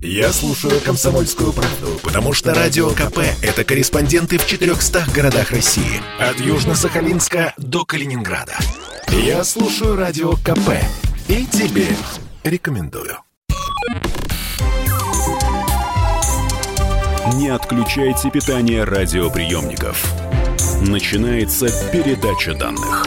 Я слушаю «Комсомольскую правду», потому что «Радио КП» — это корреспонденты в 400 городах России. От Южно-Сахалинска до Калининграда. Я слушаю «Радио КП» и тебе рекомендую. Не отключайте питание радиоприемников. Начинается передача данных.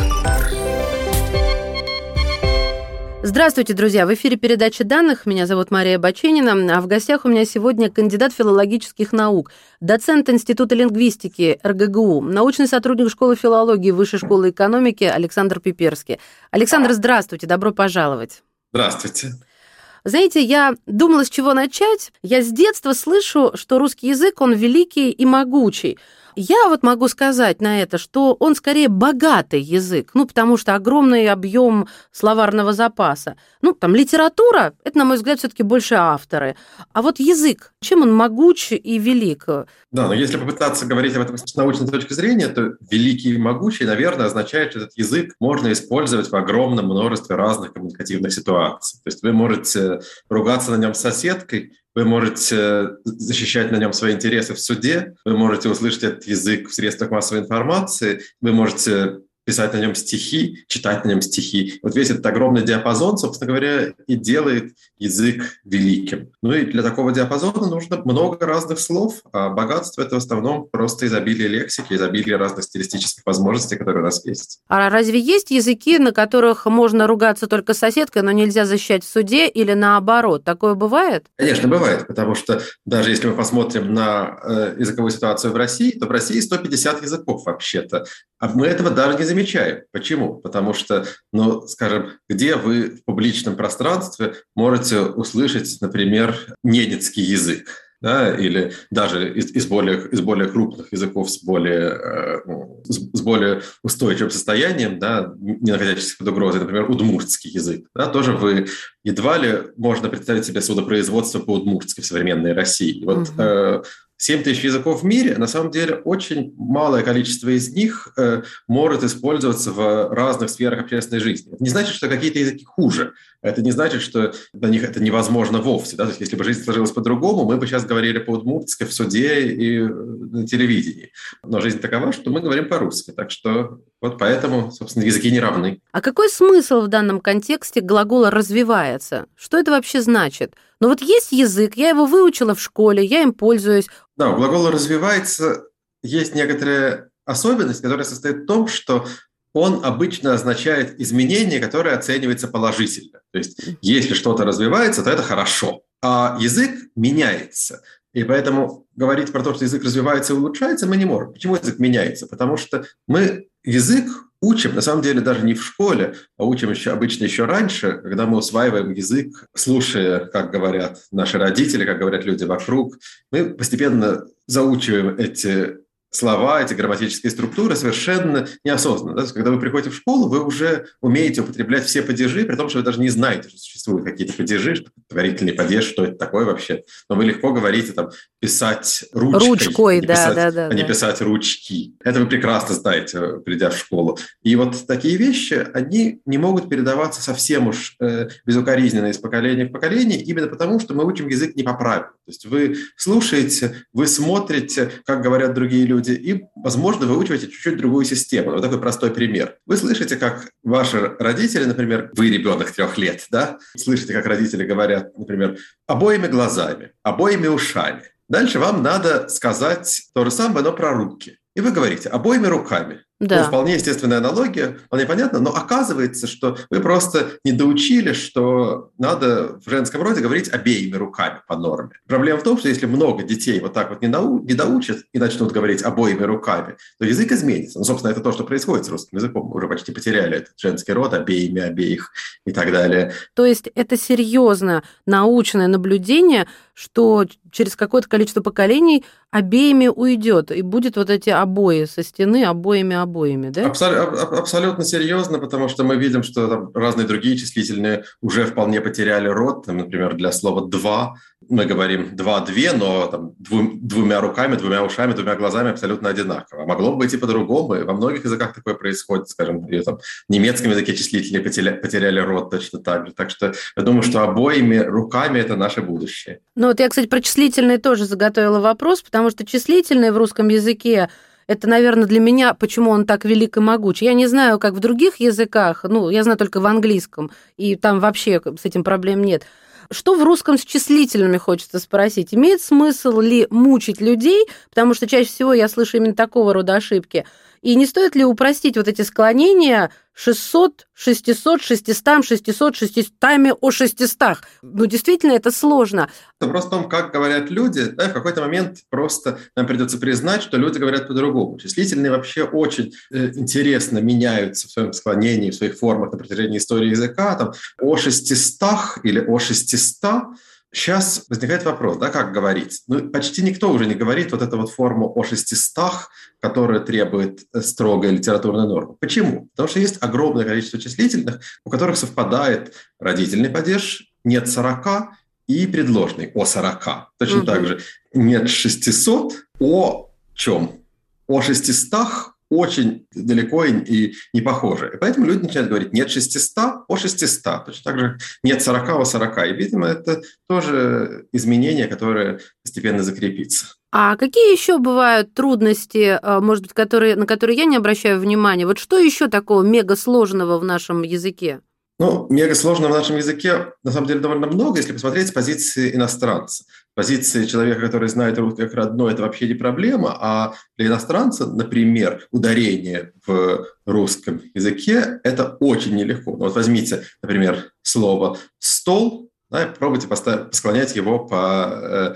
Здравствуйте, друзья! В эфире передача данных. Меня зовут Мария Баченина, а в гостях у меня сегодня кандидат филологических наук, доцент Института лингвистики РГГУ, научный сотрудник школы филологии Высшей школы экономики Александр Пиперский. Александр, здравствуйте, добро пожаловать. Здравствуйте. Знаете, я думала, с чего начать. Я с детства слышу, что русский язык, он великий и могучий. Я вот могу сказать на это, что он скорее богатый язык, ну, потому что огромный объем словарного запаса. Ну, там литература, это, на мой взгляд, все-таки больше авторы. А вот язык, чем он могуч и велик? Да, но если попытаться говорить об этом с научной точки зрения, то великий и могучий, наверное, означает, что этот язык можно использовать в огромном множестве разных коммуникативных ситуаций. То есть вы можете ругаться на нем с соседкой, вы можете защищать на нем свои интересы в суде, вы можете услышать этот язык в средствах массовой информации, вы можете писать на нем стихи, читать на нем стихи. Вот весь этот огромный диапазон, собственно говоря, и делает язык великим. Ну и для такого диапазона нужно много разных слов, а богатство — это в основном просто изобилие лексики, изобилие разных стилистических возможностей, которые у нас есть. А разве есть языки, на которых можно ругаться только соседкой, но нельзя защищать в суде или наоборот? Такое бывает? Конечно, бывает, потому что даже если мы посмотрим на э, языковую ситуацию в России, то в России 150 языков вообще-то. А мы этого даже не замечаем. Почему? Потому что, ну, скажем, где вы в публичном пространстве можете услышать, например, ненецкий язык? да, или даже из, из, более, из более крупных языков с более, э, ну, с более устойчивым состоянием, да, не находящихся под угрозой, например, удмуртский язык. Да, тоже вы едва ли можно представить себе судопроизводство по-удмуртски в современной России. Вот угу. э, 7 тысяч языков в мире, на самом деле очень малое количество из них э, может использоваться в разных сферах общественной жизни. Это не значит, что какие-то языки хуже. Это не значит, что на них это невозможно вовсе. Да? То есть, если бы жизнь сложилась по-другому, мы бы сейчас говорили по-удмуртски в суде и э, на телевидении. Но жизнь такова, что мы говорим по-русски. Так что вот поэтому, собственно, языки не равны. А какой смысл в данном контексте глагола «развивается»? Что это вообще значит? Ну вот есть язык, я его выучила в школе, я им пользуюсь. Да, у глагола «развивается» есть некоторая особенность, которая состоит в том, что он обычно означает изменение, которое оценивается положительно. То есть, если что-то развивается, то это хорошо. А язык меняется. И поэтому говорить про то, что язык развивается и улучшается, мы не можем. Почему язык меняется? Потому что мы язык учим, на самом деле, даже не в школе, а учим еще обычно еще раньше, когда мы усваиваем язык, слушая, как говорят наши родители, как говорят люди вокруг. Мы постепенно заучиваем эти слова, эти грамматические структуры совершенно неосознанно. Да? когда вы приходите в школу, вы уже умеете употреблять все падежи, при том, что вы даже не знаете, что существуют какие-то падежи, что творительный падеж, что это такое вообще. Но вы легко говорите там писать ручкой, Ручкой, да, писать, да, да, а не да. писать ручки. Это вы прекрасно знаете, придя в школу. И вот такие вещи, они не могут передаваться совсем уж э, безукоризненно из поколения в поколение, именно потому, что мы учим язык не по правилам. То есть вы слушаете, вы смотрите, как говорят другие люди, люди, и, возможно, выучиваете чуть-чуть другую систему. Вот такой простой пример. Вы слышите, как ваши родители, например, вы ребенок трех лет, да, слышите, как родители говорят, например, обоими глазами, обоими ушами. Дальше вам надо сказать то же самое, но про руки. И вы говорите обоими руками. Да. Ну, вполне естественная аналогия, вполне понятно, но оказывается, что вы просто не доучили, что надо в женском роде говорить обеими руками по норме. Проблема в том, что если много детей вот так вот не, нау- не доучат и начнут говорить обоими руками, то язык изменится. Ну, собственно, это то, что происходит с русским языком. Мы уже почти потеряли этот женский род обеими, обеих и так далее. То есть это серьезно научное наблюдение, что через какое-то количество поколений обеими уйдет, и будет вот эти обои со стены обоими обоими, да? Абсолютно, абсолютно серьезно, потому что мы видим, что там разные другие числительные уже вполне потеряли род. Там, например, для слова «два» мы говорим два-две, но там, двум, двумя руками, двумя ушами, двумя глазами абсолютно одинаково. Могло бы быть и по-другому. И во многих языках такое происходит. Скажем, и, там, в немецком языке числители потеряли, потеряли рот точно так же. Так что я думаю, что обоими руками это наше будущее. Ну вот я, кстати, про числительные тоже заготовила вопрос, потому что числительные в русском языке это, наверное, для меня, почему он так велик и могуч. Я не знаю, как в других языках, ну, я знаю только в английском, и там вообще с этим проблем нет. Что в русском с числительными хочется спросить? Имеет смысл ли мучить людей? Потому что чаще всего я слышу именно такого рода ошибки. И не стоит ли упростить вот эти склонения 600, 600, 600, 600, 600 о 600? Ну, действительно, это сложно. Вопрос в том, как говорят люди. Да, в какой-то момент просто нам придется признать, что люди говорят по-другому. Числительные вообще очень э, интересно меняются в своем склонении, в своих формах на протяжении истории языка. Там о 600 или о 600 Сейчас возникает вопрос, да, как говорить? Ну, почти никто уже не говорит вот эту вот форму о 600, которая требует э, строгой литературной нормы. Почему? Потому что есть огромное количество числительных, у которых совпадает родительный падеж, нет 40 и предложный о 40. Точно угу. так же нет 600 о чем? О 600 очень далеко и не похожи. И поэтому люди начинают говорить нет 600 о 600. Точно так же нет 40 о 40. И, видимо, это тоже изменение, которое постепенно закрепится. А какие еще бывают трудности, э, может быть, которые, на которые я не обращаю внимания? Вот что еще такого мега сложного в нашем языке? Ну, мега сложно в нашем языке, на самом деле, довольно много, если посмотреть с позиции иностранца. позиции человека, который знает русский как родной, это вообще не проблема, а для иностранца, например, ударение в русском языке – это очень нелегко. Ну, вот возьмите, например, слово «стол», да, пробуйте поставить, склонять его по, э,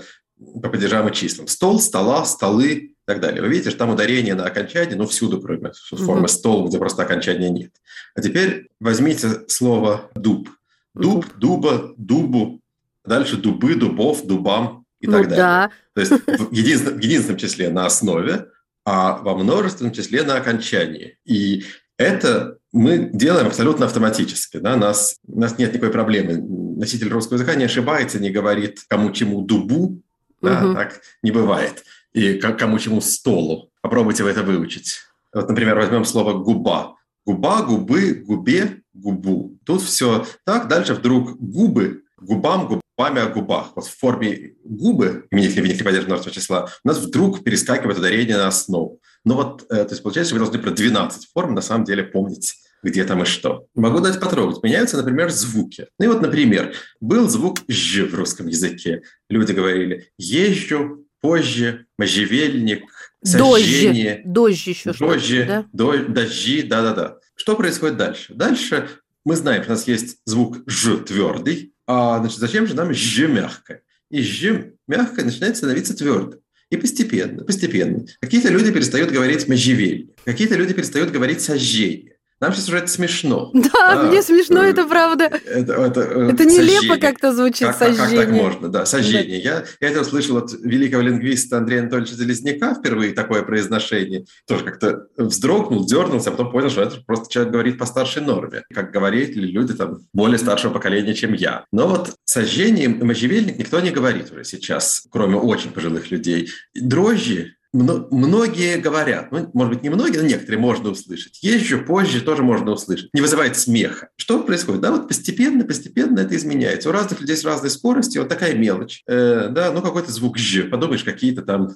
по падежам и числам. Стол, стола, столы, и так далее. Вы видите, что там ударение на окончание, ну, всюду, кроме формы угу. стол, где просто окончания нет. А теперь возьмите слово «дуб». Дуб, дуба, дубу, дальше дубы, дубов, дубам и ну, так далее. Да. То есть в единственном, в единственном числе на основе, а во множественном числе на окончании. И это мы делаем абсолютно автоматически. Да? Нас, у нас нет никакой проблемы. Носитель русского языка не ошибается, не говорит кому чему дубу. Да? Угу. Так не бывает и кому чему столу. Попробуйте вы это выучить. Вот, например, возьмем слово «губа». Губа, губы, губе, губу. Тут все так. Дальше вдруг губы, губам, губами о губах. Вот в форме губы, именительный винительный падеж множественного числа, у нас вдруг перескакивает ударение на основу. Ну вот, э, то есть получается, вы должны про 12 форм на самом деле помнить где там и что. Могу дать потрогать. Меняются, например, звуки. Ну и вот, например, был звук «ж» в русском языке. Люди говорили «езжу», позже, можжевельник, сожжение. Дождь еще Дожди, да? дожди, да-да-да. Что происходит дальше? Дальше мы знаем, что у нас есть звук «ж» твердый, а значит, зачем же нам «ж» мягкое? И «ж» мягкое начинает становиться твердым. И постепенно, постепенно. Какие-то люди перестают говорить «можжевельник», какие-то люди перестают говорить «сожжение». Нам сейчас уже это смешно. Да, да мне смешно, это правда. Это, это, э, это нелепо как-то звучит, как, сожжение. Как, так можно, да, сожжение. Да. Я, я это услышал от великого лингвиста Андрея Анатольевича Залезняка впервые такое произношение. Тоже как-то вздрогнул, дернулся, а потом понял, что это просто человек говорит по старшей норме. Как говорили люди там более старшего поколения, чем я. Но вот сожжение можжевельник никто не говорит уже сейчас, кроме очень пожилых людей. Дрожжи многие говорят, ну, может быть, не многие, но некоторые можно услышать. Езжу позже тоже можно услышать. Не вызывает смеха. Что происходит? Да, вот постепенно, постепенно это изменяется. У разных людей с разной скоростью вот такая мелочь. Э, да, ну какой-то звук «ж», подумаешь, какие-то там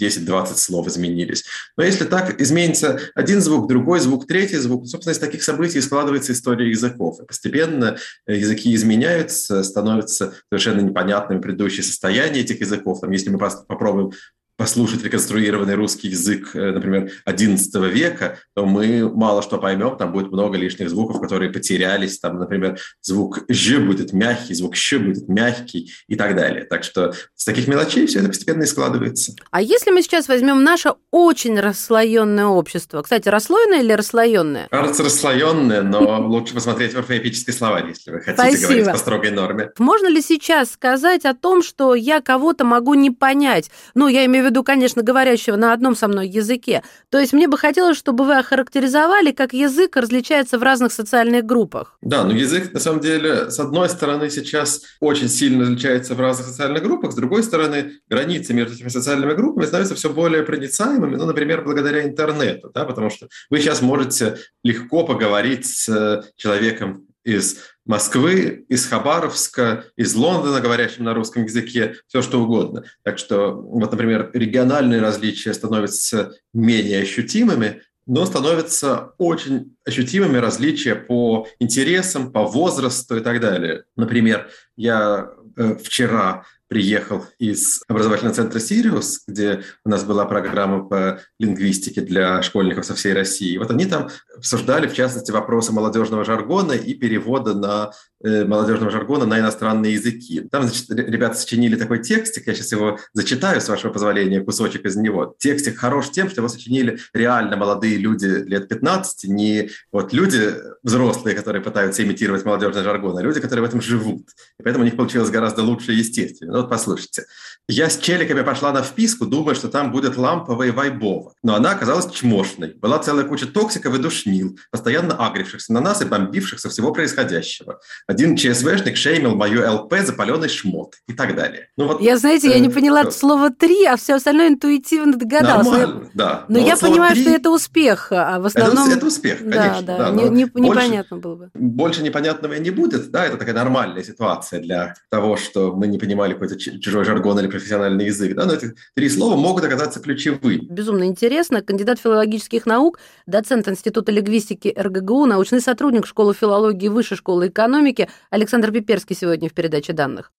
10-20 слов изменились. Но если так изменится один звук, другой звук, третий звук, собственно, из таких событий складывается история языков. И постепенно э, языки изменяются, становятся совершенно непонятными предыдущие состояния этих языков. Там, если мы попробуем послушать реконструированный русский язык, э, например, XI века, то мы мало что поймем, там будет много лишних звуков, которые потерялись, там, например, звук «ж» будет мягкий, звук «щ» будет мягкий и так далее. Так что с таких мелочей все это постепенно и складывается. А если мы сейчас возьмем наше очень расслоенное общество, кстати, расслоенное или расслоенное? Кажется, расслоенное, но лучше посмотреть в орфоэпический словарь, если вы хотите Спасибо. говорить по строгой норме. Можно ли сейчас сказать о том, что я кого-то могу не понять? Ну, я имею в виду, конечно, говорящего на одном со мной языке. То есть мне бы хотелось, чтобы вы охарактеризовали, как язык различается в разных социальных группах. Да, но язык, на самом деле, с одной стороны, сейчас очень сильно различается в разных социальных группах, с другой стороны, границы между этими социальными группами становятся все более проницаемыми, ну, например, благодаря интернету, да, потому что вы сейчас можете легко поговорить с человеком из Москвы, из Хабаровска, из Лондона, говорящим на русском языке, все что угодно. Так что, вот, например, региональные различия становятся менее ощутимыми, но становятся очень ощутимыми различия по интересам, по возрасту и так далее. Например, я э, вчера приехал из образовательного центра «Сириус», где у нас была программа по лингвистике для школьников со всей России. Вот они там обсуждали, в частности, вопросы молодежного жаргона и перевода на молодежного жаргона на иностранные языки. Там, значит, ребята сочинили такой текстик, я сейчас его зачитаю, с вашего позволения, кусочек из него. Текстик хорош тем, что его сочинили реально молодые люди лет 15, не вот люди взрослые, которые пытаются имитировать молодежный жаргон, а люди, которые в этом живут. И поэтому у них получилось гораздо лучше и естественно. Ну, вот послушайте. Я с челиками пошла на вписку, думая, что там будет ламповая и вайбова. Но она оказалась чмошной. Была целая куча токсиков и душнил, постоянно агрившихся на нас и бомбивших со всего происходящего. Один ЧСВшник шеймил мою ЛП за паленый шмот и так далее. Ну, вот, я, знаете, э, я не поняла э, слово «три», а все остальное интуитивно догадалась. Нормально, да. Но, но я понимаю, 3... что это успех, а в основном... Это, это успех, конечно. Да, да, да не, не, больше, непонятно было бы. Больше непонятного и не будет, да, это такая нормальная ситуация для того, что мы не понимали какой-то чужой жаргон или профессиональный язык. Да? Но эти три слова могут оказаться ключевыми. Безумно интересно. Кандидат филологических наук, доцент Института лингвистики РГГУ, научный сотрудник школы филологии Высшей школы экономики Александр Пиперский сегодня в передаче данных.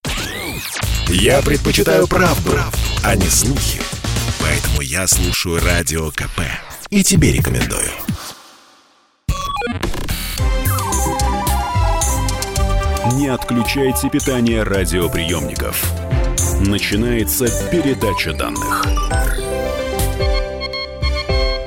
Я предпочитаю правду, правду, а не слухи. Поэтому я слушаю Радио КП. И тебе рекомендую. Не отключайте питание радиоприемников. Начинается передача данных.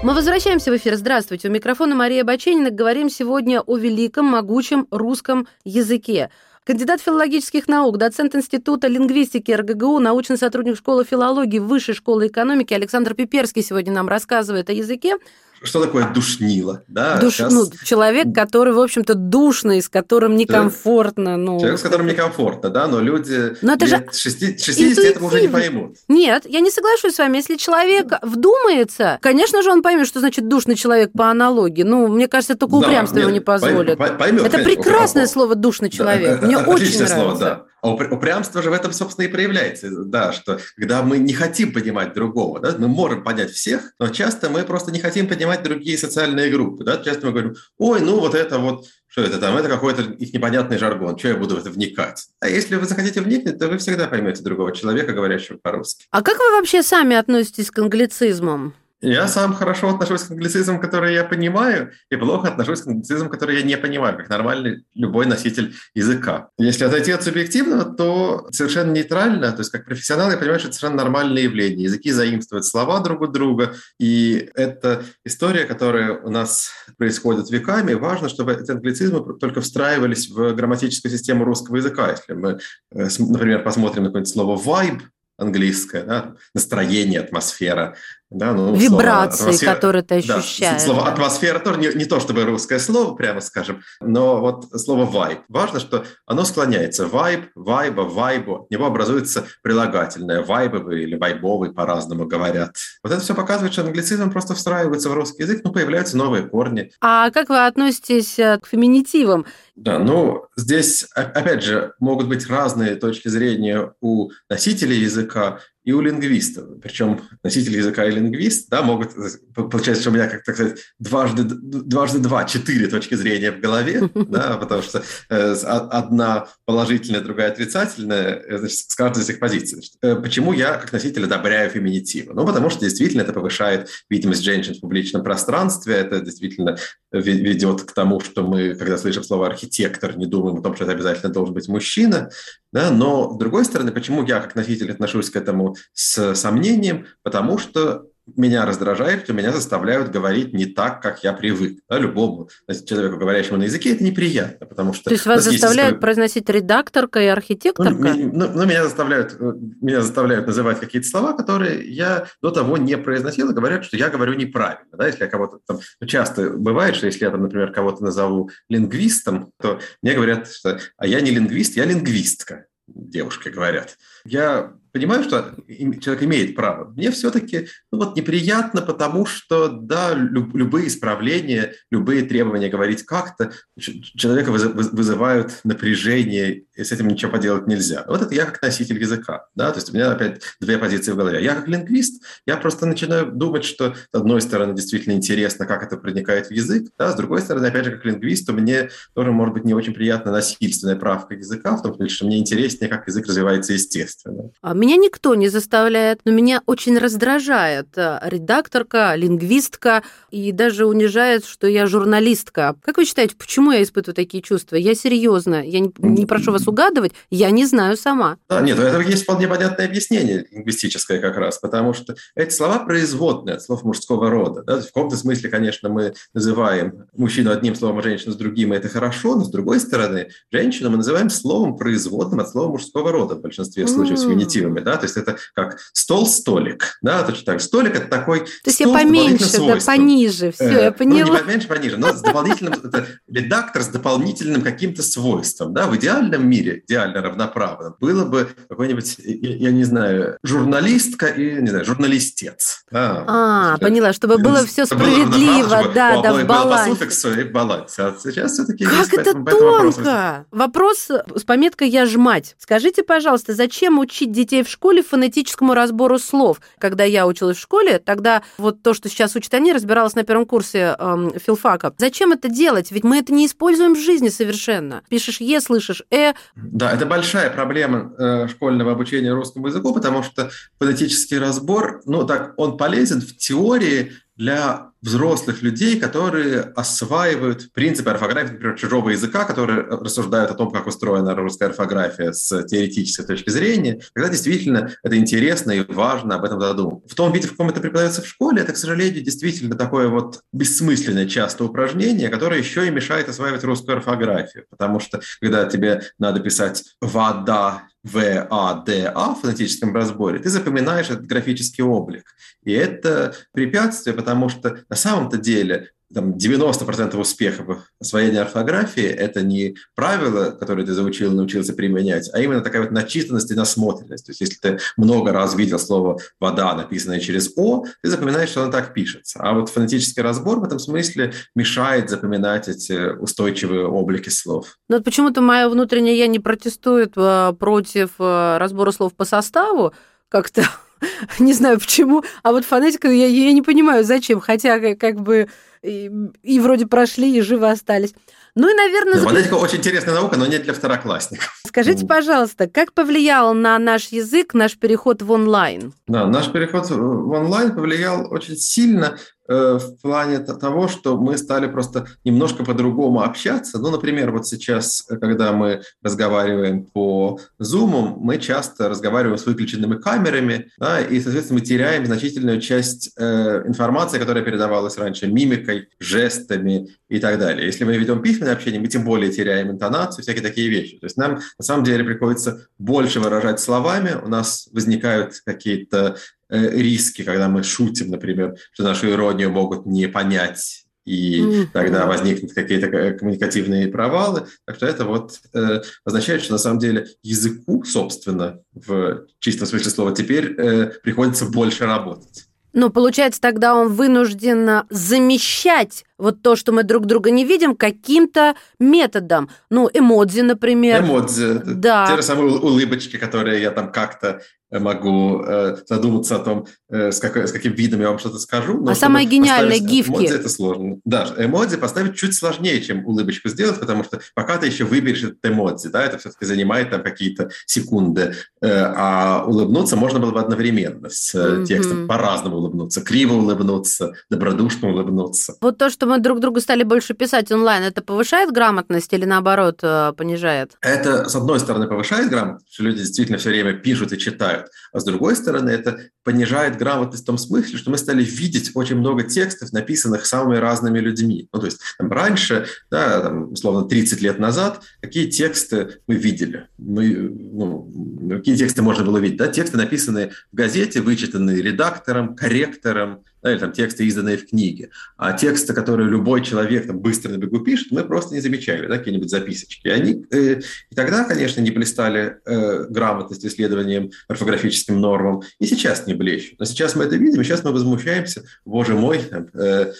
Мы возвращаемся в эфир. Здравствуйте. У микрофона Мария Баченина. Говорим сегодня о великом, могучем русском языке. Кандидат филологических наук, доцент Института лингвистики РГГУ, научный сотрудник школы филологии Высшей школы экономики Александр Пиперский сегодня нам рассказывает о языке что такое душнило? Да, Душ, сейчас... ну, человек, который, в общем-то, душный, с которым некомфортно. Ну... Человек, с которым некомфортно, да, но люди но это лет же 60, 60 этого уже не поймут. Нет, я не соглашусь с вами. Если человек вдумается, конечно же, он поймет, что значит душный человек по аналогии. Ну, мне кажется, только упрямство да, его не позволит. Поймет, это конечно, прекрасное слово «душный человек». Да, Мне очень нравится. Слово, да. А упрямство же в этом, собственно, и проявляется, да, что когда мы не хотим понимать другого, да, мы можем понять всех, но часто мы просто не хотим понимать другие социальные группы, да, часто мы говорим, ой, ну вот это вот, что это там, это какой-то их непонятный жаргон, что я буду в это вникать. А если вы захотите вникнуть, то вы всегда поймете другого человека, говорящего по-русски. А как вы вообще сами относитесь к англицизмам? Я сам хорошо отношусь к англицизмам, которые я понимаю, и плохо отношусь к англицизмам, которые я не понимаю, как нормальный любой носитель языка. Если отойти от субъективного, то совершенно нейтрально, то есть как профессионал я понимаю, что это совершенно нормальное явление. Языки заимствуют слова друг у друга, и это история, которая у нас происходит веками. важно, чтобы эти англицизмы только встраивались в грамматическую систему русского языка. Если мы, э, например, посмотрим на какое-нибудь слово «vibe», английское, да, настроение, атмосфера, да, ну, Вибрации, слово, которые ты ощущаешь. Да, слово атмосфера тоже не, не то чтобы русское слово, прямо скажем, но вот слово вайб. Важно, что оно склоняется. Вайб, вайба, вайбу. От него образуется прилагательное. Вайбовый или вайбовый по-разному говорят. Вот это все показывает, что англицизм просто встраивается в русский язык, ну, появляются новые корни. А как вы относитесь э, к феминитивам? Да, ну, здесь, опять же, могут быть разные точки зрения у носителей языка и у лингвистов. Причем носитель языка и лингвист да, могут... Получается, что у меня, как так сказать, дважды, дважды два, четыре точки зрения в голове, да, потому что э, одна положительная, другая отрицательная э, значит, с каждой из этих позиций. Э, почему я, как носитель, одобряю феминитивы? Ну, потому что действительно это повышает видимость женщин в публичном пространстве, это действительно ведет к тому, что мы, когда слышим слово «архитектор», не думаем о том, что это обязательно должен быть мужчина, да, но, с другой стороны, почему я, как носитель, отношусь к этому с сомнением? Потому что меня раздражает, что меня заставляют говорить не так, как я привык. Да, любому человеку, говорящему на языке, это неприятно, потому что... То есть вас заставляют есть... произносить редакторка и архитекторка? Ну, ну, ну, меня, заставляют, э, меня заставляют называть какие-то слова, которые я до того не произносил, и говорят, что я говорю неправильно. Да, если я кого-то там... Ну, часто бывает, что если я, там, например, кого-то назову лингвистом, то мне говорят, что а я не лингвист, я лингвистка девушки говорят. Я понимаю, что человек имеет право. Мне все-таки ну, вот неприятно, потому что, да, люб, любые исправления, любые требования говорить как-то человека вызывают напряжение, и с этим ничего поделать нельзя. Вот это я как носитель языка. Да? То есть у меня опять две позиции в голове. Я как лингвист, я просто начинаю думать, что с одной стороны действительно интересно, как это проникает в язык, да? с другой стороны, опять же, как лингвист, мне тоже может быть не очень приятна насильственная правка языка, в том смысле, что мне интереснее, как язык развивается естественно. А меня никто не заставляет, но меня очень раздражает э, редакторка, лингвистка и даже унижает, что я журналистка. Как вы считаете, почему я испытываю такие чувства? Я серьезно, я не, не прошу вас угадывать, я не знаю сама. А, нет, у этого есть вполне понятное объяснение лингвистическое как раз, потому что эти слова производные от слов мужского рода. Да? В каком-то смысле, конечно, мы называем мужчину одним словом, а женщину с другим, и это хорошо, но с другой стороны, женщину мы называем словом производным от слова мужского рода в большинстве случаев с феминитивами. Да? То есть это как стол-столик. Да? Точно так. Столик – это такой То есть я поменьше, да, пониже, все, э, я поняла. Ну, не поменьше, пониже, но с дополнительным, это редактор с дополнительным каким-то свойством. Да? В идеальном мире идеально равноправным, было бы какой-нибудь, я, не знаю, журналистка и, не знаю, журналистец. А, а поняла, чтобы было все справедливо, да, да, в балансе. суффиксу и балансе. А сейчас все-таки Как это тонко! Вопрос с пометкой «я ж мать». Скажите, пожалуйста, зачем учить детей в школе фонетическому разбору слов? Когда я училась в школе, тогда вот то, что сейчас учат они, разбиралась на первом курсе эм, филфака. Зачем это делать? Ведь мы это не используем в жизни совершенно. Пишешь «е», слышишь «э», да, это большая проблема э, школьного обучения русскому языку, потому что фонетический разбор, ну так, он полезен в теории для взрослых людей, которые осваивают принципы орфографии, например, чужого языка, которые рассуждают о том, как устроена русская орфография с теоретической точки зрения, тогда действительно это интересно и важно об этом задуматься. В том виде, в каком это преподается в школе, это, к сожалению, действительно такое вот бессмысленное часто упражнение, которое еще и мешает осваивать русскую орфографию, потому что когда тебе надо писать «вода», ВАДА в фонетическом разборе, ты запоминаешь этот графический облик. И это препятствие, потому что на самом-то деле там, 90% успеха в освоении орфографии – это не правила, которые ты заучил научился применять, а именно такая вот начитанность и насмотренность. То есть если ты много раз видел слово «вода», написанное через «о», ты запоминаешь, что оно так пишется. А вот фонетический разбор в этом смысле мешает запоминать эти устойчивые облики слов. Но почему-то моя внутренняя «я» не протестует э, против э, разбора слов по составу, как-то не знаю почему, а вот фонетика я, я не понимаю, зачем, хотя как бы и, и вроде прошли, и живы остались. Ну и, наверное... Да, закр... Фонетика очень интересная наука, но не для второклассников. Скажите, пожалуйста, как повлиял на наш язык наш переход в онлайн? Да, наш переход в онлайн повлиял очень сильно Э, в плане того, что мы стали просто немножко по-другому общаться. Ну, например, вот сейчас, когда мы разговариваем по Zoom, мы часто разговариваем с выключенными камерами, да, и, соответственно, мы теряем значительную часть э, информации, которая передавалась раньше мимикой, жестами и так далее. Если мы ведем письменное общение, мы тем более теряем интонацию, всякие такие вещи. То есть нам на самом деле приходится больше выражать словами, у нас возникают какие-то Э, риски, когда мы шутим, например, что нашу иронию могут не понять и mm-hmm. тогда возникнут какие-то коммуникативные провалы. Так что это вот э, означает, что на самом деле языку, собственно, в чистом смысле слова, теперь э, приходится больше работать. Но получается, тогда он вынужден замещать вот то, что мы друг друга не видим, каким-то методом. Ну, эмодзи, например. Эмодзи. Да. Те же самые улыбочки, которые я там как-то могу э, задуматься о том, э, с, какой, с каким видом я вам что-то скажу. Но а самое гениальное гифки. Эмодзи это сложно. Да, эмодзи поставить чуть сложнее, чем улыбочку сделать, потому что пока ты еще выберешь этот эмодзи, да, это все-таки занимает там какие-то секунды. Э, а улыбнуться можно было бы одновременно с mm-hmm. текстом, по-разному улыбнуться, криво улыбнуться, добродушно улыбнуться. Вот то, что мы друг другу стали больше писать онлайн, это повышает грамотность или наоборот понижает? Это, с одной стороны, повышает грамотность, что люди действительно все время пишут и читают, помогают. А с другой стороны, это понижает грамотность в том смысле, что мы стали видеть очень много текстов, написанных самыми разными людьми. Ну, то есть там, раньше, да, там, условно, 30 лет назад, какие тексты мы видели? Мы, ну, какие тексты можно было видеть? Да? Тексты, написанные в газете, вычитанные редактором, корректором, да, или там тексты, изданные в книге. А тексты, которые любой человек там, быстро на бегу пишет, мы просто не замечали, да, какие-нибудь записочки. И, они, э, и тогда, конечно, не блистали э, грамотностью, исследованием, орфографическим нормам, и сейчас не блещут. Но сейчас мы это видим, и сейчас мы возмущаемся, боже мой, э,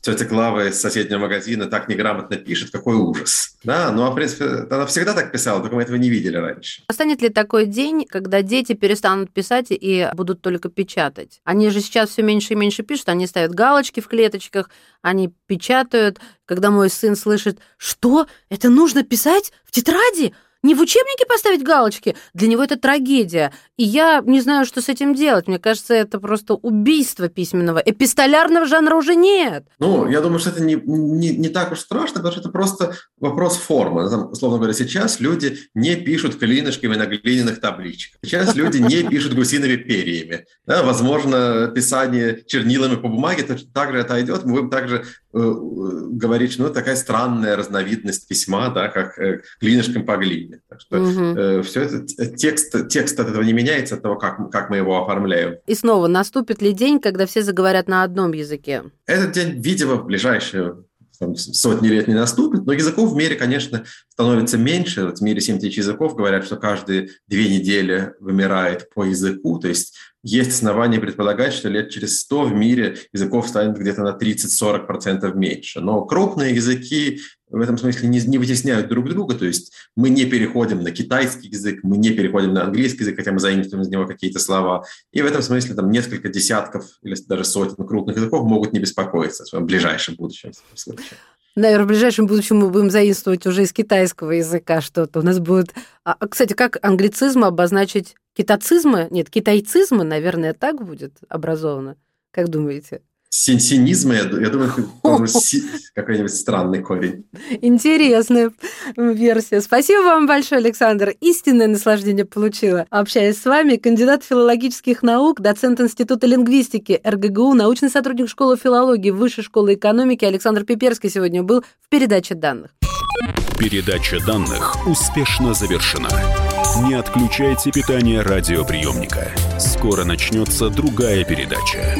тетя Клава из соседнего магазина так неграмотно пишет, какой ужас. Да, ну, а в принципе, она всегда так писала, только мы этого не видели раньше. Настанет ли такой день, когда дети перестанут писать и будут только печатать? Они же сейчас все меньше и меньше пишут, они ставят галочки в клеточках, они печатают. Когда мой сын слышит, что, это нужно писать в тетради? Не в учебнике поставить галочки, для него это трагедия. И я не знаю, что с этим делать. Мне кажется, это просто убийство письменного. Эпистолярного жанра уже нет. Ну, я думаю, что это не, не, не так уж страшно, потому что это просто вопрос формы. Там, условно говоря, сейчас люди не пишут клинышками на глиняных табличках. Сейчас люди не пишут гусиными перьями. Да, возможно, писание чернилами по бумаге также это отойдет. Мы будем также говорить, что ну, такая странная разновидность письма, да, как э, клинышком по глине. Так что угу. э, все это э, текст, текст от этого не меняется, от того, как, как мы его оформляем. И снова, наступит ли день, когда все заговорят на одном языке? Этот день, видимо, в ближайшие там, сотни лет не наступит, но языков в мире, конечно, становится меньше. Вот в мире 7 тысяч языков говорят, что каждые две недели вымирает по языку, то есть есть основания предполагать, что лет через 100 в мире языков станет где-то на 30-40% меньше. Но крупные языки в этом смысле не, не вытесняют друг друга, то есть мы не переходим на китайский язык, мы не переходим на английский язык, хотя мы заимствуем из него какие-то слова. И в этом смысле там несколько десятков или даже сотен крупных языков могут не беспокоиться о своем ближайшем будущем. Наверное, в ближайшем будущем мы будем заимствовать уже из китайского языка что-то. У нас будет... А, а кстати, как англицизм обозначить китацизмы? Нет, китайцизмы, наверное, так будет образовано. Как думаете? Синсинизма, я, я думаю, какой-нибудь странный корень. Интересная версия. Спасибо вам большое, Александр. Истинное наслаждение получила. Общаясь с вами, кандидат филологических наук, доцент Института лингвистики РГГУ, научный сотрудник школы филологии Высшей школы экономики Александр Пиперский сегодня был в передаче данных. Передача данных успешно завершена. Не отключайте питание радиоприемника. Скоро начнется другая передача.